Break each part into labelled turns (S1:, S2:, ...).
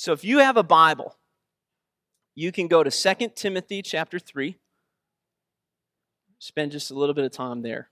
S1: So if you have a Bible, you can go to 2 Timothy chapter 3. Spend just a little bit of time there.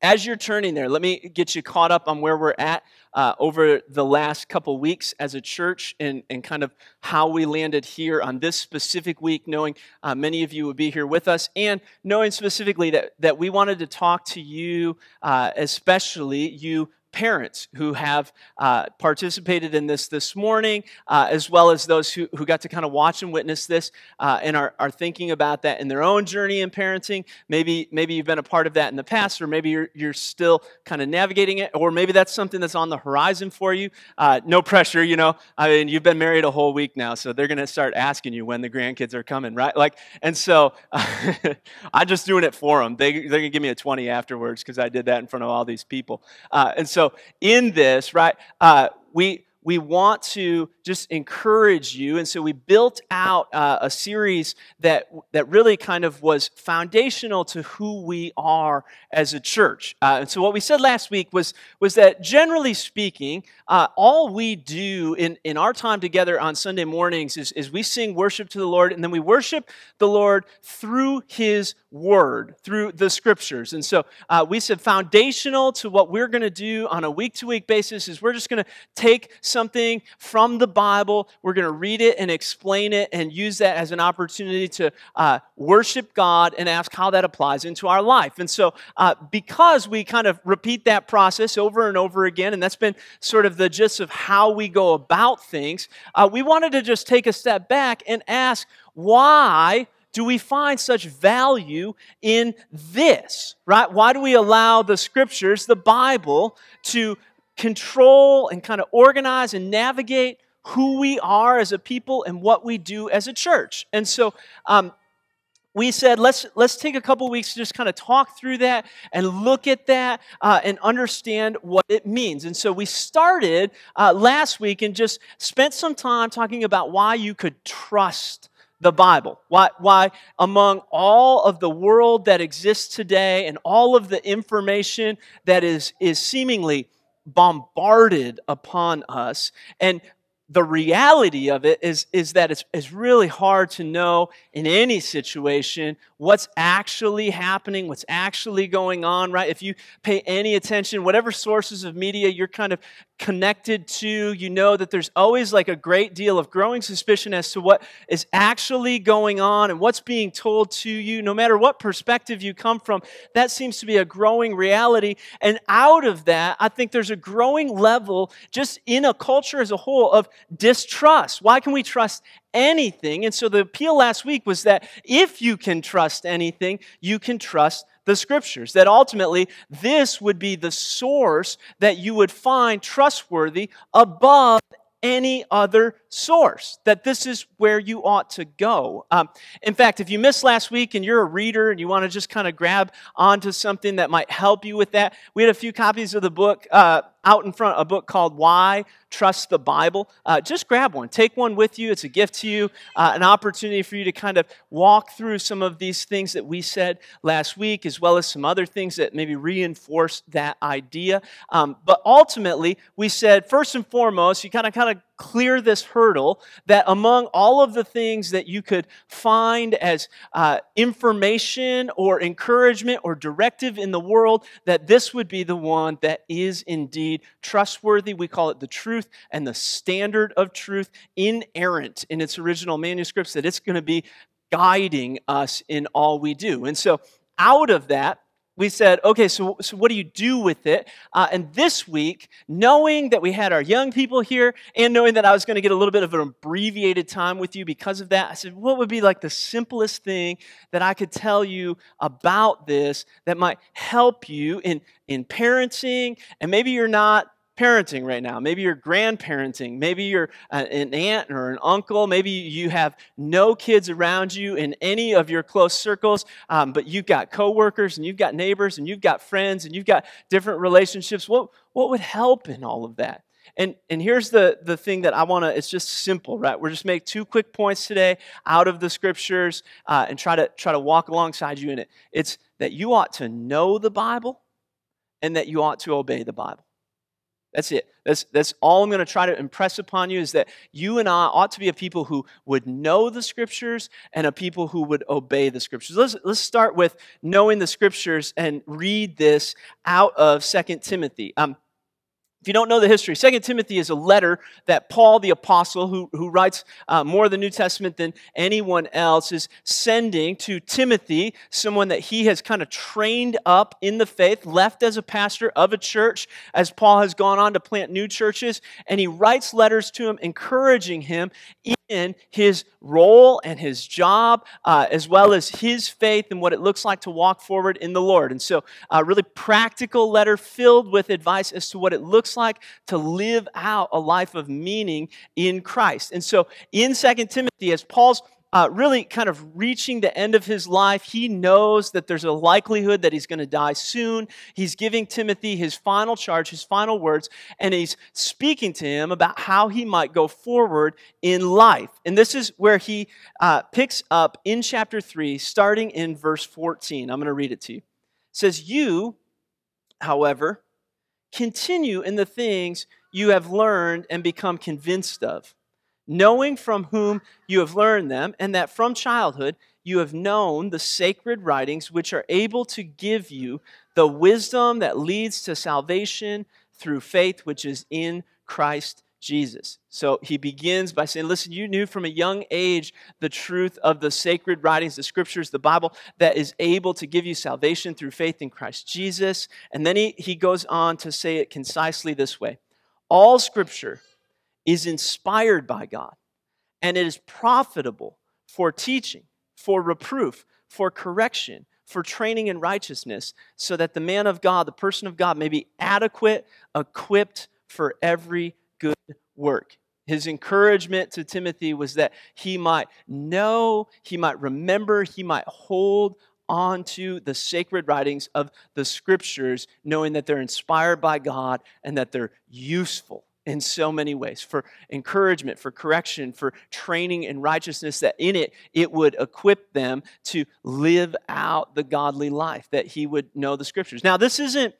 S1: As you're turning there, let me get you caught up on where we're at uh, over the last couple weeks as a church and, and kind of how we landed here on this specific week, knowing uh, many of you would be here with us, and knowing specifically that, that we wanted to talk to you, uh, especially you parents who have uh, participated in this this morning, uh, as well as those who, who got to kind of watch and witness this uh, and are, are thinking about that in their own journey in parenting. Maybe, maybe you've been a part of that in the past, or maybe you're, you're still kind of navigating it, or maybe that's something that's on the horizon for you. Uh, no pressure, you know. I mean, you've been married a whole week now, so they're going to start asking you when the grandkids are coming, right? Like, and so I'm just doing it for them. They, they're going to give me a 20 afterwards because I did that in front of all these people. Uh, and so in this, right, uh, we we want to just encourage you. And so we built out uh, a series that, that really kind of was foundational to who we are as a church. Uh, and so what we said last week was, was that generally speaking, uh, all we do in, in our time together on Sunday mornings is, is we sing worship to the Lord, and then we worship the Lord through His Word, through the Scriptures. And so uh, we said foundational to what we're going to do on a week to week basis is we're just going to take something from the Bible, we're going to read it and explain it and use that as an opportunity to uh, worship God and ask how that applies into our life. And so, uh, because we kind of repeat that process over and over again, and that's been sort of the gist of how we go about things, uh, we wanted to just take a step back and ask why do we find such value in this, right? Why do we allow the scriptures, the Bible, to control and kind of organize and navigate who we are as a people and what we do as a church. And so, um, we said let's let's take a couple weeks to just kind of talk through that and look at that uh, and understand what it means and so we started uh, last week and just spent some time talking about why you could trust the bible why, why among all of the world that exists today and all of the information that is is seemingly bombarded upon us. And the reality of it is, is that it's, it's really hard to know in any situation what's actually happening, what's actually going on, right? If you pay any attention, whatever sources of media you're kind of connected to, you know that there's always like a great deal of growing suspicion as to what is actually going on and what's being told to you, no matter what perspective you come from. That seems to be a growing reality. And out of that, I think there's a growing level just in a culture as a whole of distrust. Why can we trust anything? And so the appeal last week was that if you can trust anything, you can trust the scriptures. That ultimately, this would be the source that you would find trustworthy above any other source, that this is where you ought to go. Um, in fact, if you missed last week and you're a reader and you want to just kind of grab onto something that might help you with that, we had a few copies of the book uh, out in front, a book called Why Trust the Bible. Uh, just grab one, take one with you. It's a gift to you, uh, an opportunity for you to kind of walk through some of these things that we said last week, as well as some other things that maybe reinforce that idea. Um, but ultimately, we said first and foremost, you kind of kind of clear this hurdle that among all of the things that you could find as uh, information or encouragement or directive in the world, that this would be the one that is indeed trustworthy. We call it the truth and the standard of truth, inerrant in its original manuscripts, that it's going to be guiding us in all we do. And so, out of that, we said, okay, so, so what do you do with it? Uh, and this week, knowing that we had our young people here and knowing that I was going to get a little bit of an abbreviated time with you because of that, I said, what would be like the simplest thing that I could tell you about this that might help you in, in parenting? And maybe you're not parenting right now. Maybe you're grandparenting. Maybe you're an aunt or an uncle. Maybe you have no kids around you in any of your close circles, um, but you've got coworkers and you've got neighbors and you've got friends and you've got different relationships. What, what would help in all of that? And, and here's the, the thing that I want to, it's just simple, right? We're just make two quick points today out of the scriptures uh, and try to, try to walk alongside you in it. It's that you ought to know the Bible and that you ought to obey the Bible. That's it. That's, that's all I'm going to try to impress upon you is that you and I ought to be a people who would know the scriptures and a people who would obey the scriptures. Let's, let's start with knowing the scriptures and read this out of Second Timothy. Um, if you don't know the history, Second Timothy is a letter that Paul the Apostle, who, who writes uh, more of the New Testament than anyone else, is sending to Timothy, someone that he has kind of trained up in the faith, left as a pastor of a church, as Paul has gone on to plant new churches. And he writes letters to him, encouraging him in his role and his job, uh, as well as his faith and what it looks like to walk forward in the Lord. And so, a really practical letter filled with advice as to what it looks like to live out a life of meaning in Christ. And so, in Second Timothy, as Paul's uh, really kind of reaching the end of his life. He knows that there's a likelihood that he's going to die soon. He's giving Timothy his final charge, his final words, and he's speaking to him about how he might go forward in life. And this is where he uh, picks up in chapter 3, starting in verse 14. I'm going to read it to you. It says, You, however, continue in the things you have learned and become convinced of. Knowing from whom you have learned them, and that from childhood you have known the sacred writings which are able to give you the wisdom that leads to salvation through faith which is in Christ Jesus. So he begins by saying, Listen, you knew from a young age the truth of the sacred writings, the scriptures, the Bible, that is able to give you salvation through faith in Christ Jesus. And then he, he goes on to say it concisely this way All scripture is inspired by God and it is profitable for teaching, for reproof, for correction, for training in righteousness, so that the man of God, the person of God, may be adequate, equipped for every good work. His encouragement to Timothy was that he might know, he might remember, he might hold onto the sacred writings of the scriptures, knowing that they're inspired by God and that they're useful in so many ways for encouragement, for correction, for training in righteousness, that in it, it would equip them to live out the godly life, that he would know the scriptures. Now, this isn't.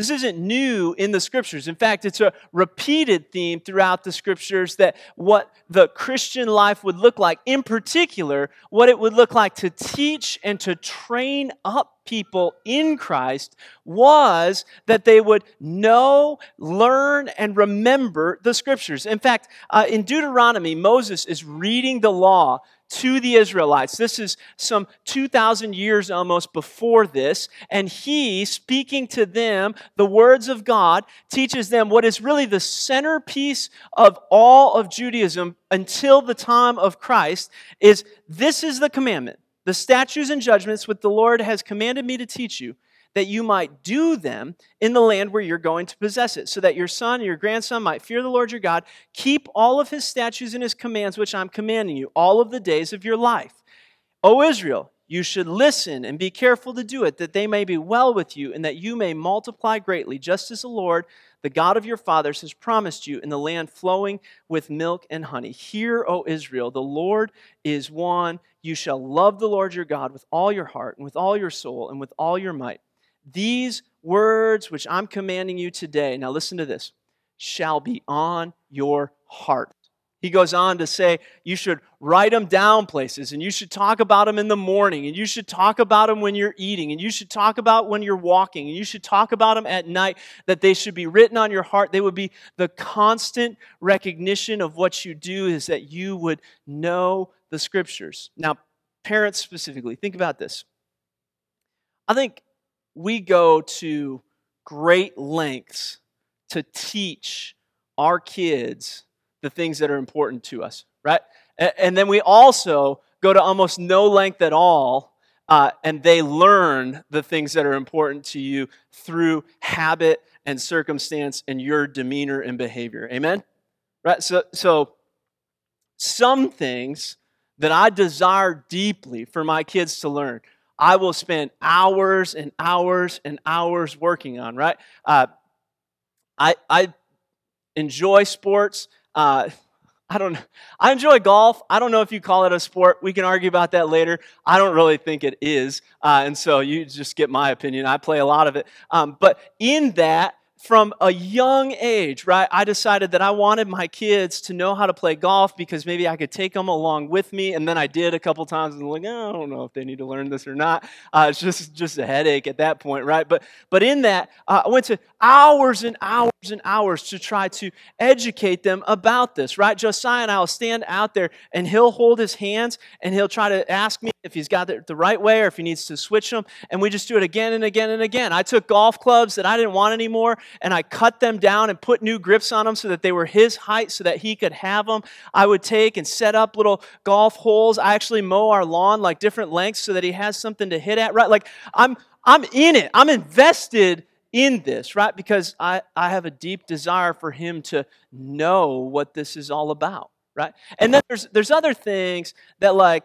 S1: This isn't new in the scriptures. In fact, it's a repeated theme throughout the scriptures that what the Christian life would look like, in particular, what it would look like to teach and to train up people in Christ was that they would know, learn, and remember the scriptures. In fact, uh, in Deuteronomy, Moses is reading the law to the Israelites. This is some 2,000 years almost before this. And he, speaking to them the words of God, teaches them what is really the centerpiece of all of Judaism until the time of Christ is this is the commandment the statutes and judgments which the Lord has commanded me to teach you, that you might do them in the land where you're going to possess it, so that your son and your grandson might fear the Lord your God, keep all of his statutes and his commands, which I'm commanding you, all of the days of your life. O Israel, you should listen and be careful to do it, that they may be well with you, and that you may multiply greatly, just as the Lord the God of your fathers has promised you in the land flowing with milk and honey. Hear, O Israel, the Lord is one. You shall love the Lord your God with all your heart and with all your soul and with all your might. These words which I'm commanding you today, now listen to this, shall be on your heart. He goes on to say you should write them down places and you should talk about them in the morning and you should talk about them when you're eating and you should talk about when you're walking and you should talk about them at night that they should be written on your heart. They would be the constant recognition of what you do is that you would know the scriptures. Now parents specifically think about this. I think we go to great lengths to teach our kids the things that are important to us, right? And then we also go to almost no length at all, uh, and they learn the things that are important to you through habit and circumstance and your demeanor and behavior. Amen? Right? So, so some things that I desire deeply for my kids to learn, I will spend hours and hours and hours working on, right? Uh, I, I enjoy sports. Uh, I don't I enjoy golf. I don't know if you call it a sport. We can argue about that later. I don't really think it is. Uh, and so you just get my opinion. I play a lot of it. Um, but in that, from a young age, right, I decided that I wanted my kids to know how to play golf because maybe I could take them along with me. And then I did a couple times and like, oh, I don't know if they need to learn this or not. Uh, it's just, just a headache at that point, right? But, but in that, uh, I went to hours and hours and hours to try to educate them about this, right? Josiah and I will stand out there and he'll hold his hands and he'll try to ask me if he's got it the right way or if he needs to switch them. And we just do it again and again and again. I took golf clubs that I didn't want anymore and I cut them down and put new grips on them so that they were his height so that he could have them. I would take and set up little golf holes. I actually mow our lawn like different lengths so that he has something to hit at, right? Like I'm I'm in it. I'm invested in this, right? Because I, I have a deep desire for him to know what this is all about, right? And then there's there's other things that like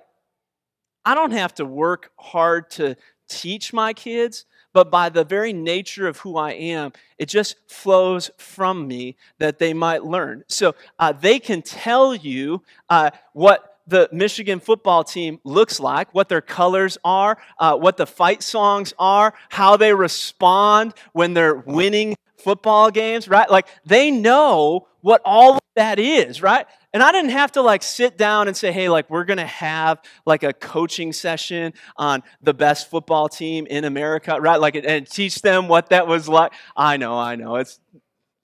S1: I don't have to work hard to teach my kids, but by the very nature of who I am, it just flows from me that they might learn. So uh, they can tell you uh, what the Michigan football team looks like, what their colors are, uh, what the fight songs are, how they respond when they're winning football games, right? Like they know what all that is, right? And I didn't have to like sit down and say, hey, like we're gonna have like a coaching session on the best football team in America, right? Like and teach them what that was like. I know, I know. It's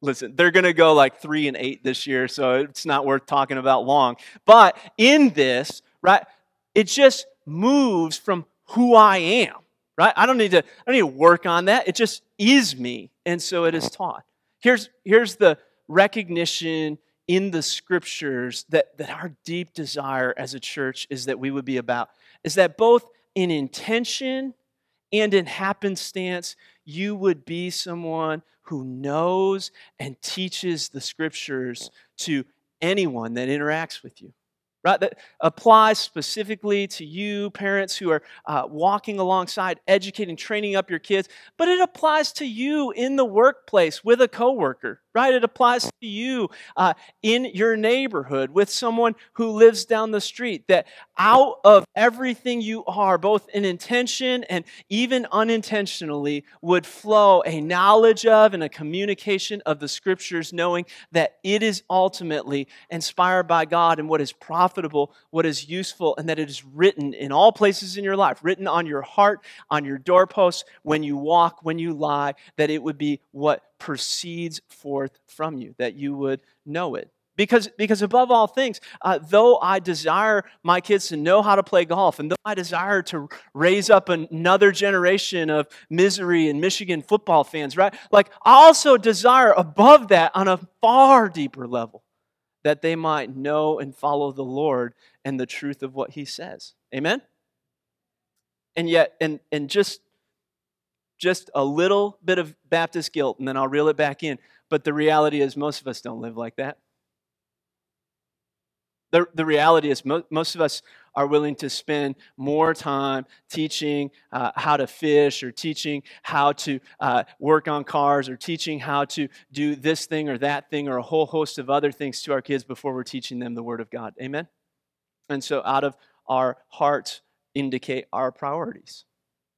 S1: listen, they're gonna go like three and eight this year, so it's not worth talking about long. But in this, right, it just moves from who I am, right? I don't need to, I don't need to work on that. It just is me. And so it is taught. Here's here's the recognition in the scriptures that, that our deep desire as a church is that we would be about is that both in intention and in happenstance, you would be someone who knows and teaches the scriptures to anyone that interacts with you right? That applies specifically to you, parents who are uh, walking alongside, educating, training up your kids, but it applies to you in the workplace with a coworker, right? It applies to you uh, in your neighborhood with someone who lives down the street. That out of everything you are, both in intention and even unintentionally, would flow a knowledge of and a communication of the scriptures, knowing that it is ultimately inspired by God and what is profitable, what is useful, and that it is written in all places in your life, written on your heart, on your doorposts, when you walk, when you lie, that it would be what proceeds forth from you, that you would know it. Because, because above all things, uh, though I desire my kids to know how to play golf, and though I desire to raise up another generation of misery and Michigan football fans, right? Like, I also desire above that on a far deeper level that they might know and follow the Lord and the truth of what He says. Amen? And yet, and, and just just a little bit of Baptist guilt, and then I'll reel it back in. But the reality is, most of us don't live like that. The, the reality is, mo- most of us are willing to spend more time teaching uh, how to fish or teaching how to uh, work on cars or teaching how to do this thing or that thing or a whole host of other things to our kids before we're teaching them the Word of God. Amen? And so, out of our hearts, indicate our priorities.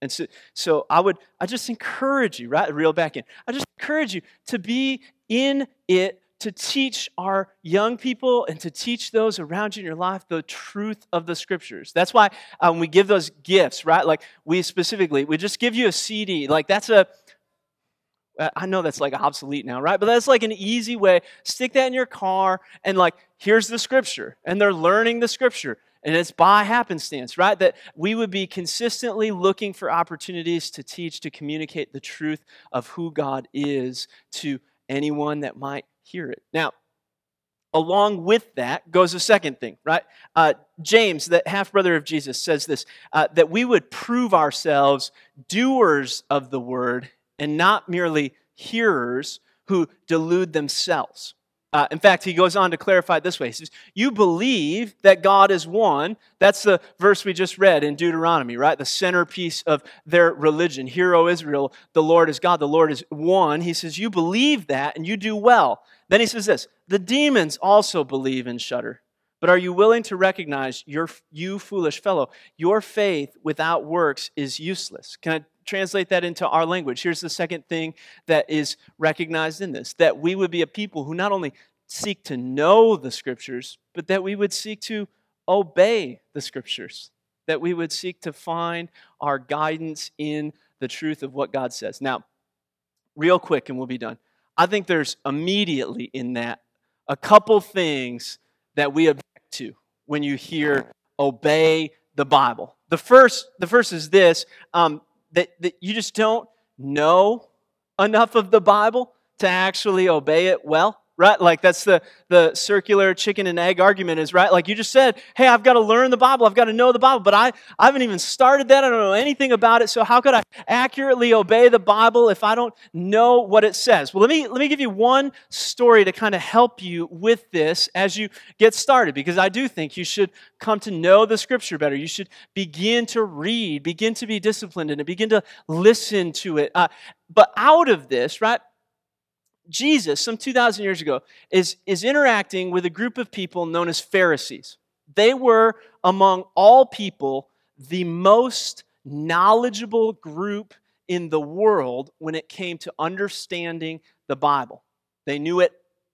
S1: And so, so I would, I just encourage you, right? Reel back in. I just encourage you to be in it to teach our young people and to teach those around you in your life the truth of the scriptures. That's why um, we give those gifts, right? Like we specifically, we just give you a CD. Like that's a, I know that's like obsolete now, right? But that's like an easy way. Stick that in your car and like, here's the scripture. And they're learning the scripture. And it's by happenstance, right? That we would be consistently looking for opportunities to teach, to communicate the truth of who God is to anyone that might hear it. Now, along with that goes a second thing, right? Uh, James, the half brother of Jesus, says this uh, that we would prove ourselves doers of the word and not merely hearers who delude themselves. Uh, in fact, he goes on to clarify it this way. He says, You believe that God is one. That's the verse we just read in Deuteronomy, right? The centerpiece of their religion. Hear, O Israel, the Lord is God, the Lord is one. He says, You believe that and you do well. Then he says this The demons also believe and shudder. But are you willing to recognize, your, you foolish fellow, your faith without works is useless? Can I translate that into our language. Here's the second thing that is recognized in this that we would be a people who not only seek to know the scriptures, but that we would seek to obey the scriptures, that we would seek to find our guidance in the truth of what God says. Now, real quick, and we'll be done. I think there's immediately in that a couple things that we object to when you hear obey the Bible. The first, the first is this um, that, that you just don't know enough of the Bible to actually obey it well right? Like that's the the circular chicken and egg argument is right? Like you just said hey i've got to learn the bible i've got to know the bible but i i haven't even started that i don't know anything about it so how could i accurately obey the bible if i don't know what it says? Well let me let me give you one story to kind of help you with this as you get started because i do think you should come to know the scripture better. You should begin to read begin to be disciplined in it begin to listen to it. Uh, but out of this right Jesus, some 2,000 years ago, is, is interacting with a group of people known as Pharisees. They were, among all people, the most knowledgeable group in the world when it came to understanding the Bible. They knew it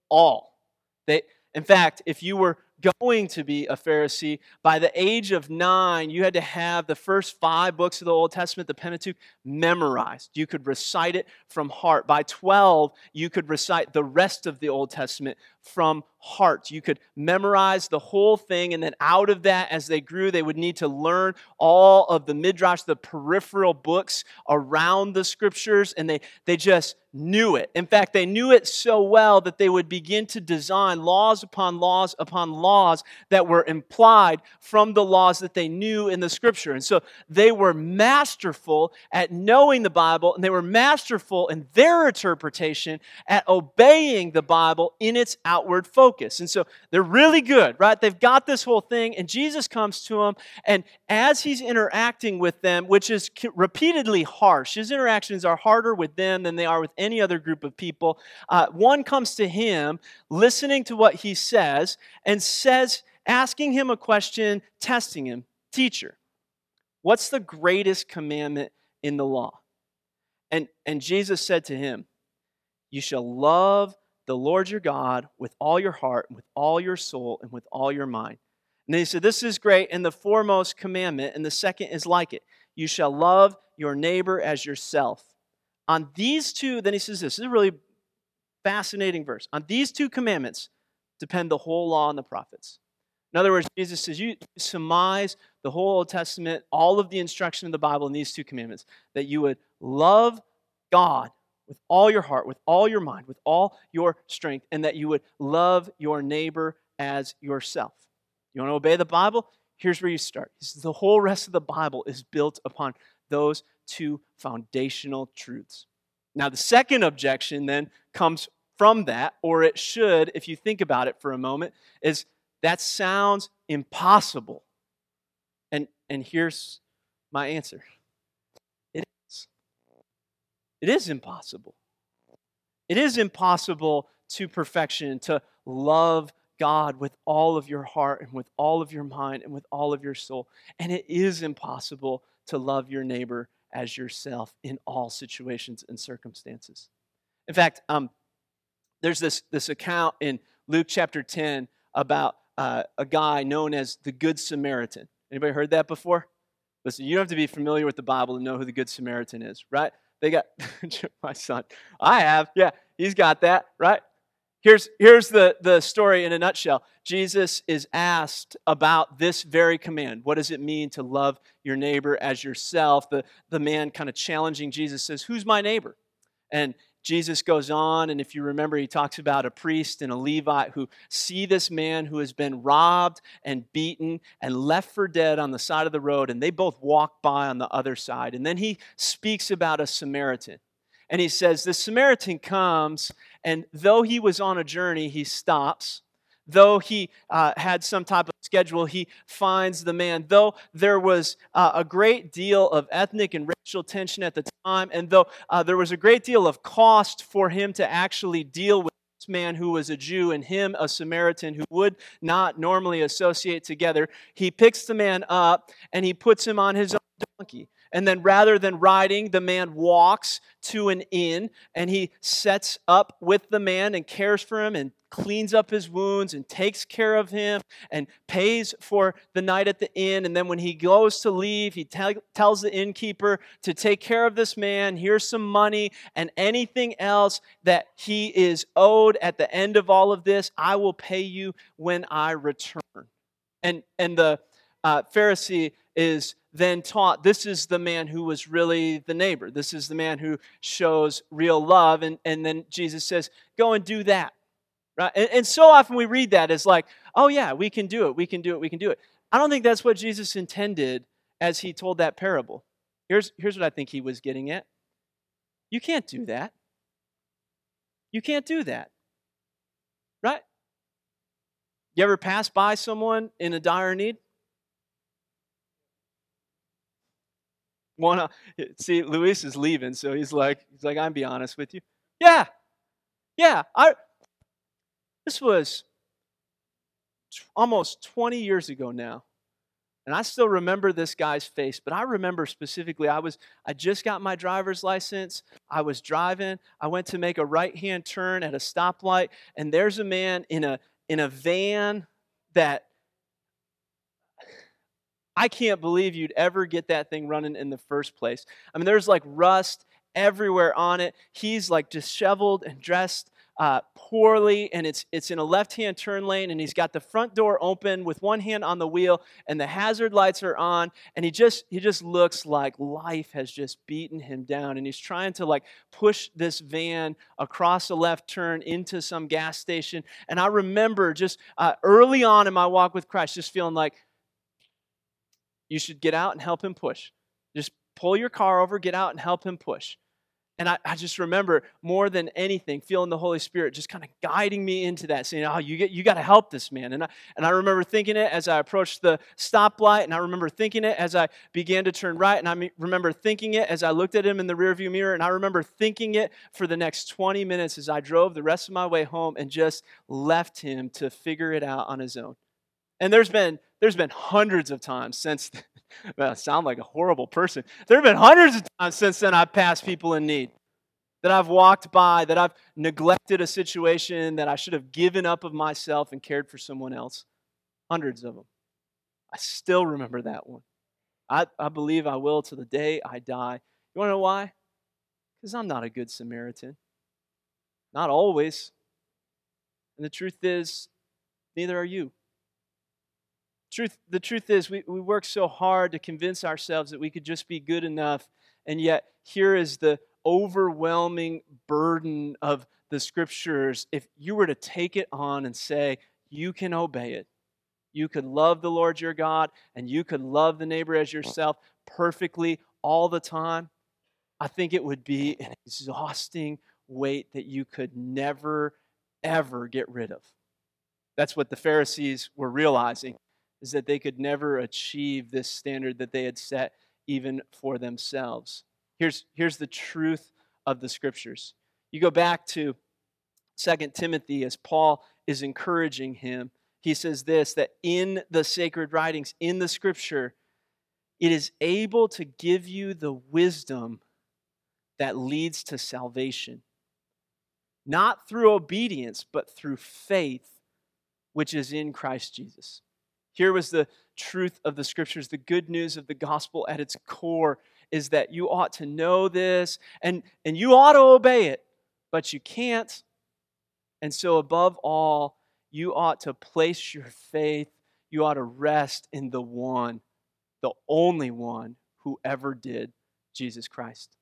S1: all. They, in fact, if you were going to be a Pharisee, by the age of nine, you had to have the first five books of the Old Testament, the Pentateuch, memorized. You could recite it from heart. By 12, you could recite the rest of the Old Testament from heart. You could memorize the whole thing, and then out of that, as they grew, they would need to learn all of the midrash, the peripheral books around the scriptures, and they, they just knew it. In fact, they knew it so well that they would begin to design laws upon laws upon laws that were implied from the laws that they knew in the scripture. And so they were masterful at knowing the Bible, and they were masterful in their interpretation at obeying the Bible in its outward focus. And so they're really good, right? They've got this whole thing, and Jesus comes to them, and as he's interacting with them, which is repeatedly harsh, his interactions are harder with them than they are with any other group of people. Uh, one comes to him, listening to what he says, and says, asking him a question, testing him, Teacher, what's the greatest commandment in the law? And, and Jesus said to him, You shall love the Lord your God with all your heart, with all your soul, and with all your mind. And then he said, This is great, and the foremost commandment, and the second is like it. You shall love your neighbor as yourself. On these two, then he says this, this is a really fascinating verse. On these two commandments depend the whole law and the prophets. In other words, Jesus says, you surmise the whole Old Testament, all of the instruction of the Bible in these two commandments that you would love God with all your heart, with all your mind, with all your strength, and that you would love your neighbor as yourself. You want to obey the Bible? Here's where you start. The whole rest of the Bible is built upon those two foundational truths. Now, the second objection then comes from that, or it should, if you think about it for a moment, is that sounds impossible. And, and here's my answer. It is impossible. It is impossible to perfection to love God with all of your heart and with all of your mind and with all of your soul. And it is impossible to love your neighbor as yourself in all situations and circumstances. In fact, um, there's this, this account in Luke chapter 10 about uh, a guy known as the Good Samaritan. Anybody heard that before? Listen, you don't have to be familiar with the Bible to know who the Good Samaritan is, right? They got my son. I have, yeah, he's got that, right? Here's, here's the, the story in a nutshell. Jesus is asked about this very command. What does it mean to love your neighbor as yourself? The, the man kind of challenging Jesus says, Who's my neighbor? And Jesus goes on, and if you remember, he talks about a priest and a Levite who see this man who has been robbed and beaten and left for dead on the side of the road, and they both walk by on the other side. And then he speaks about a Samaritan and he says, The Samaritan comes, and though he was on a journey, he stops. Though he uh, had some type of schedule, he finds the man. Though there was uh, a great deal of ethnic and racial tension at the time, and though uh, there was a great deal of cost for him to actually deal with this man who was a Jew and him, a Samaritan who would not normally associate together, he picks the man up and he puts him on his own donkey And then rather than riding, the man walks to an inn and he sets up with the man and cares for him and cleans up his wounds and takes care of him and pays for the night at the inn. And then when he goes to leave, he tells the innkeeper to take care of this man. Here's some money and anything else that he is owed at the end of all of this, I will pay you when I return. And, and the uh, Pharisee is then taught this is the man who was really the neighbor. This is the man who shows real love. And, and then Jesus says, go and do that. Right? And, and so often we read that as like, oh, yeah, we can do it, we can do it, we can do it. I don't think that's what Jesus intended as he told that parable. Here's, here's what I think he was getting at you can't do that. You can't do that. Right? You ever pass by someone in a dire need? Wanna see Luis is leaving, so he's like, he's like, I'm be honest with you. Yeah. Yeah. I this was t- almost 20 years ago now. And I still remember this guy's face, but I remember specifically I was I just got my driver's license. I was driving. I went to make a right-hand turn at a stoplight, and there's a man in a in a van that I can't believe you'd ever get that thing running in the first place. I mean, there's like rust everywhere on it. He's like disheveled and dressed uh, poorly, and it's it's in a left-hand turn lane, and he's got the front door open with one hand on the wheel, and the hazard lights are on, and he just he just looks like life has just beaten him down, and he's trying to like push this van across a left turn into some gas station, and I remember just uh, early on in my walk with Christ, just feeling like you should get out and help him push. Just pull your car over, get out and help him push. And I, I, just remember more than anything feeling the Holy Spirit just kind of guiding me into that, saying, Oh, you, get, you got to help this man. And I, and I remember thinking it as I approached the stoplight, and I remember thinking it as I began to turn right, and I remember thinking it as I looked at him in the rearview mirror, and I remember thinking it for the next 20 minutes as I drove the rest of my way home and just left him to figure it out on his own. And there's been there's been hundreds of times since well, I sound like a horrible person. There have been hundreds of times since then I've passed people in need. That I've walked by, that I've neglected a situation that I should have given up of myself and cared for someone else. Hundreds of them. I still remember that one. I, I believe I will to the day I die. You want to know why? Because I'm not a good Samaritan. Not always. And the truth is, neither are you. Truth, the truth is, we, we work so hard to convince ourselves that we could just be good enough, and yet here is the overwhelming burden of the scriptures. If you were to take it on and say, you can obey it, you could love the Lord your God, and you could love the neighbor as mm. yourself perfectly all the time, I think it would be an exhausting weight that you could never, ever get rid of. That's what the Pharisees were realizing is that they could never achieve this standard that they had set even for themselves. Here's, here's the truth of the scriptures. You go back to 2 Timothy as Paul is encouraging him. He says this that in the sacred writings, in the scripture, it is able to give you the wisdom that leads to salvation. Not through obedience, but through faith, which is in Christ Jesus. Here was the truth of the scriptures. The good news of the gospel at its core is that you ought to know this and, and you ought to obey it, but you can't. And so, above all, you ought to place your faith, you ought to rest in the one, the only one who ever did, Jesus Christ.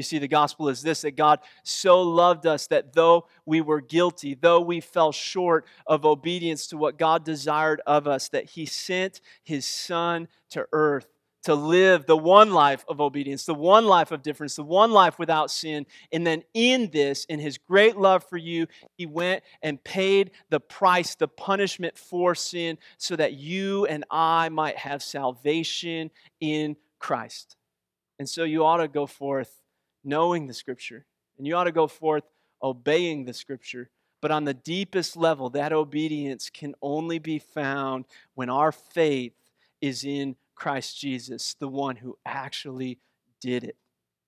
S1: You see, the gospel is this that God so loved us that though we were guilty, though we fell short of obedience to what God desired of us, that He sent His Son to earth to live the one life of obedience, the one life of difference, the one life without sin. And then in this, in His great love for you, He went and paid the price, the punishment for sin, so that you and I might have salvation in Christ. And so you ought to go forth knowing the scripture. And you ought to go forth obeying the scripture. But on the deepest level, that obedience can only be found when our faith is in Christ Jesus, the one who actually did it,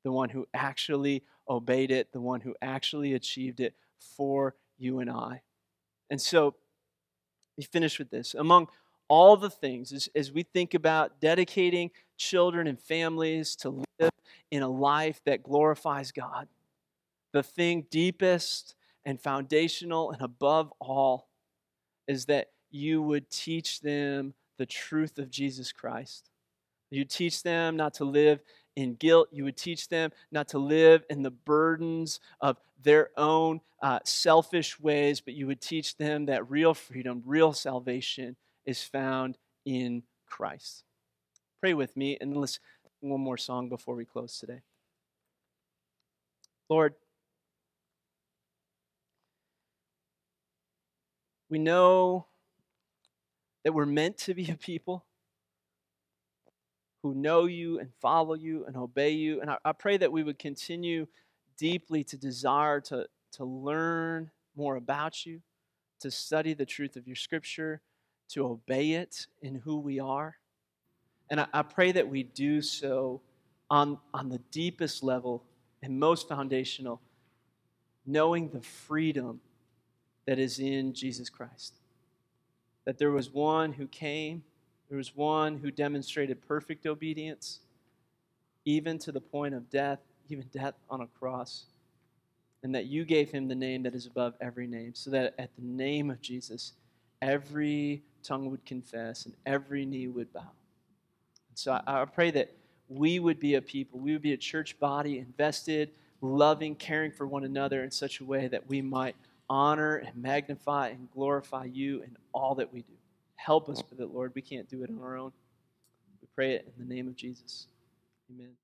S1: the one who actually obeyed it, the one who actually achieved it for you and I. And so, we finish with this. Among all the things, as, as we think about dedicating children and families to in a life that glorifies God, the thing deepest and foundational and above all is that you would teach them the truth of Jesus Christ. You teach them not to live in guilt. You would teach them not to live in the burdens of their own uh, selfish ways, but you would teach them that real freedom, real salvation is found in Christ. Pray with me, and let's one more song before we close today. Lord, we know that we're meant to be a people who know you and follow you and obey you. And I, I, pray that we would continue deeply to desire to, to learn more about you, to study the truth of your scripture, to obey it in who we are. And I, I pray that we do so on, on the deepest level and most foundational, knowing the freedom that is in Jesus Christ. That there was one who came there was one who demonstrated perfect obedience, even to the point of death, even death on a cross. And that you gave him the name that is above every name, so that at the name of Jesus, every tongue would confess and every knee would bow. So I, I pray that we would be a people, we would be a church body invested, loving, caring for one another in such a way that we might honor and magnify and glorify you in all that we do. Help us with it, Lord. We can't do it on our own. We pray it in the name of Jesus. Amen.